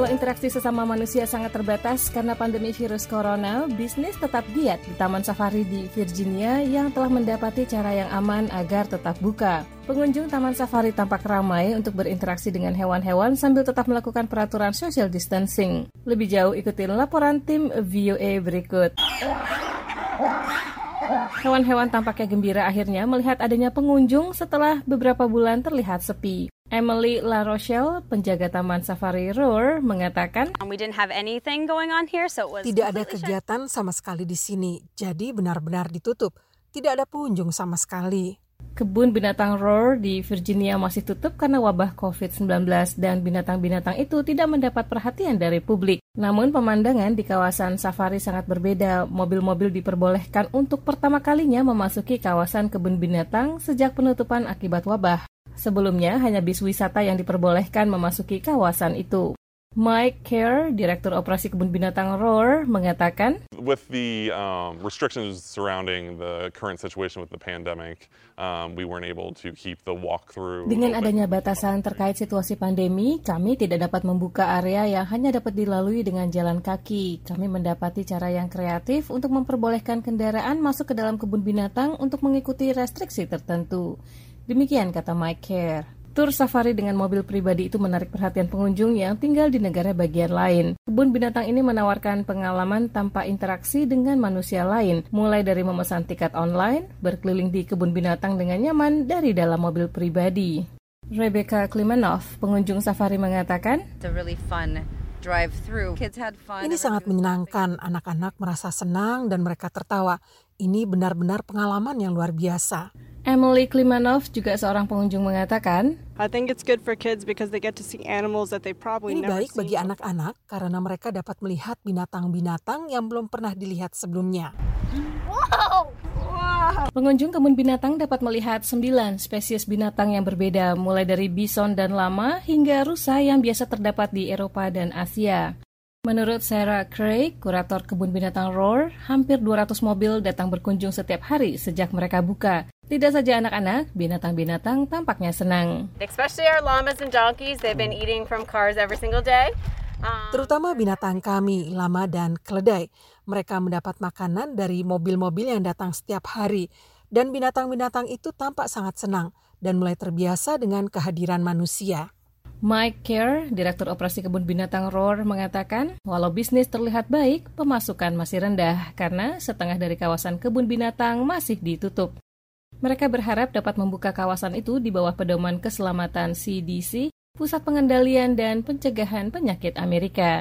Walau interaksi sesama manusia sangat terbatas karena pandemi virus corona, bisnis tetap giat di Taman Safari di Virginia yang telah mendapati cara yang aman agar tetap buka. Pengunjung Taman Safari tampak ramai untuk berinteraksi dengan hewan-hewan sambil tetap melakukan peraturan social distancing. Lebih jauh ikuti laporan tim VOA berikut. Hewan-hewan tampaknya gembira akhirnya melihat adanya pengunjung setelah beberapa bulan terlihat sepi. Emily La Rochelle, penjaga Taman Safari Roar, mengatakan, Tidak ada kegiatan sama sekali di sini, jadi benar-benar ditutup. Tidak ada pengunjung sama sekali. Kebun binatang Roar di Virginia masih tutup karena wabah COVID-19 dan binatang-binatang itu tidak mendapat perhatian dari publik. Namun pemandangan di kawasan safari sangat berbeda. Mobil-mobil diperbolehkan untuk pertama kalinya memasuki kawasan kebun binatang sejak penutupan akibat wabah. Sebelumnya, hanya bis wisata yang diperbolehkan memasuki kawasan itu. Mike Kerr, Direktur Operasi Kebun Binatang Roar, mengatakan, With the um, restrictions surrounding the current situation with the pandemic, um, we weren't able to keep the walkthrough. Dengan adanya batasan terkait situasi pandemi, kami tidak dapat membuka area yang hanya dapat dilalui dengan jalan kaki. Kami mendapati cara yang kreatif untuk memperbolehkan kendaraan masuk ke dalam kebun binatang untuk mengikuti restriksi tertentu. Demikian kata Mike Kerr. Tur safari dengan mobil pribadi itu menarik perhatian pengunjung yang tinggal di negara bagian lain. Kebun binatang ini menawarkan pengalaman tanpa interaksi dengan manusia lain, mulai dari memesan tiket online, berkeliling di kebun binatang dengan nyaman dari dalam mobil pribadi. Rebecca Klimanov, pengunjung safari mengatakan, Ini sangat menyenangkan, anak-anak merasa senang dan mereka tertawa. Ini benar-benar pengalaman yang luar biasa. Emily Klimanov juga seorang pengunjung mengatakan, Ini baik bagi anak-anak karena mereka dapat melihat binatang-binatang yang belum pernah dilihat sebelumnya. Wow. Wow. Pengunjung kebun binatang dapat melihat sembilan spesies binatang yang berbeda, mulai dari bison dan lama hingga rusa yang biasa terdapat di Eropa dan Asia. Menurut Sarah Craig, kurator kebun binatang Roar, hampir 200 mobil datang berkunjung setiap hari sejak mereka buka. Tidak saja anak-anak, binatang-binatang tampaknya senang. Um, Terutama binatang kami, lama dan keledai. Mereka mendapat makanan dari mobil-mobil yang datang setiap hari. Dan binatang-binatang itu tampak sangat senang dan mulai terbiasa dengan kehadiran manusia. Mike Kerr, Direktur Operasi Kebun Binatang Roar, mengatakan, walau bisnis terlihat baik, pemasukan masih rendah karena setengah dari kawasan kebun binatang masih ditutup. Mereka berharap dapat membuka kawasan itu di bawah pedoman keselamatan CDC, Pusat Pengendalian dan Pencegahan Penyakit Amerika.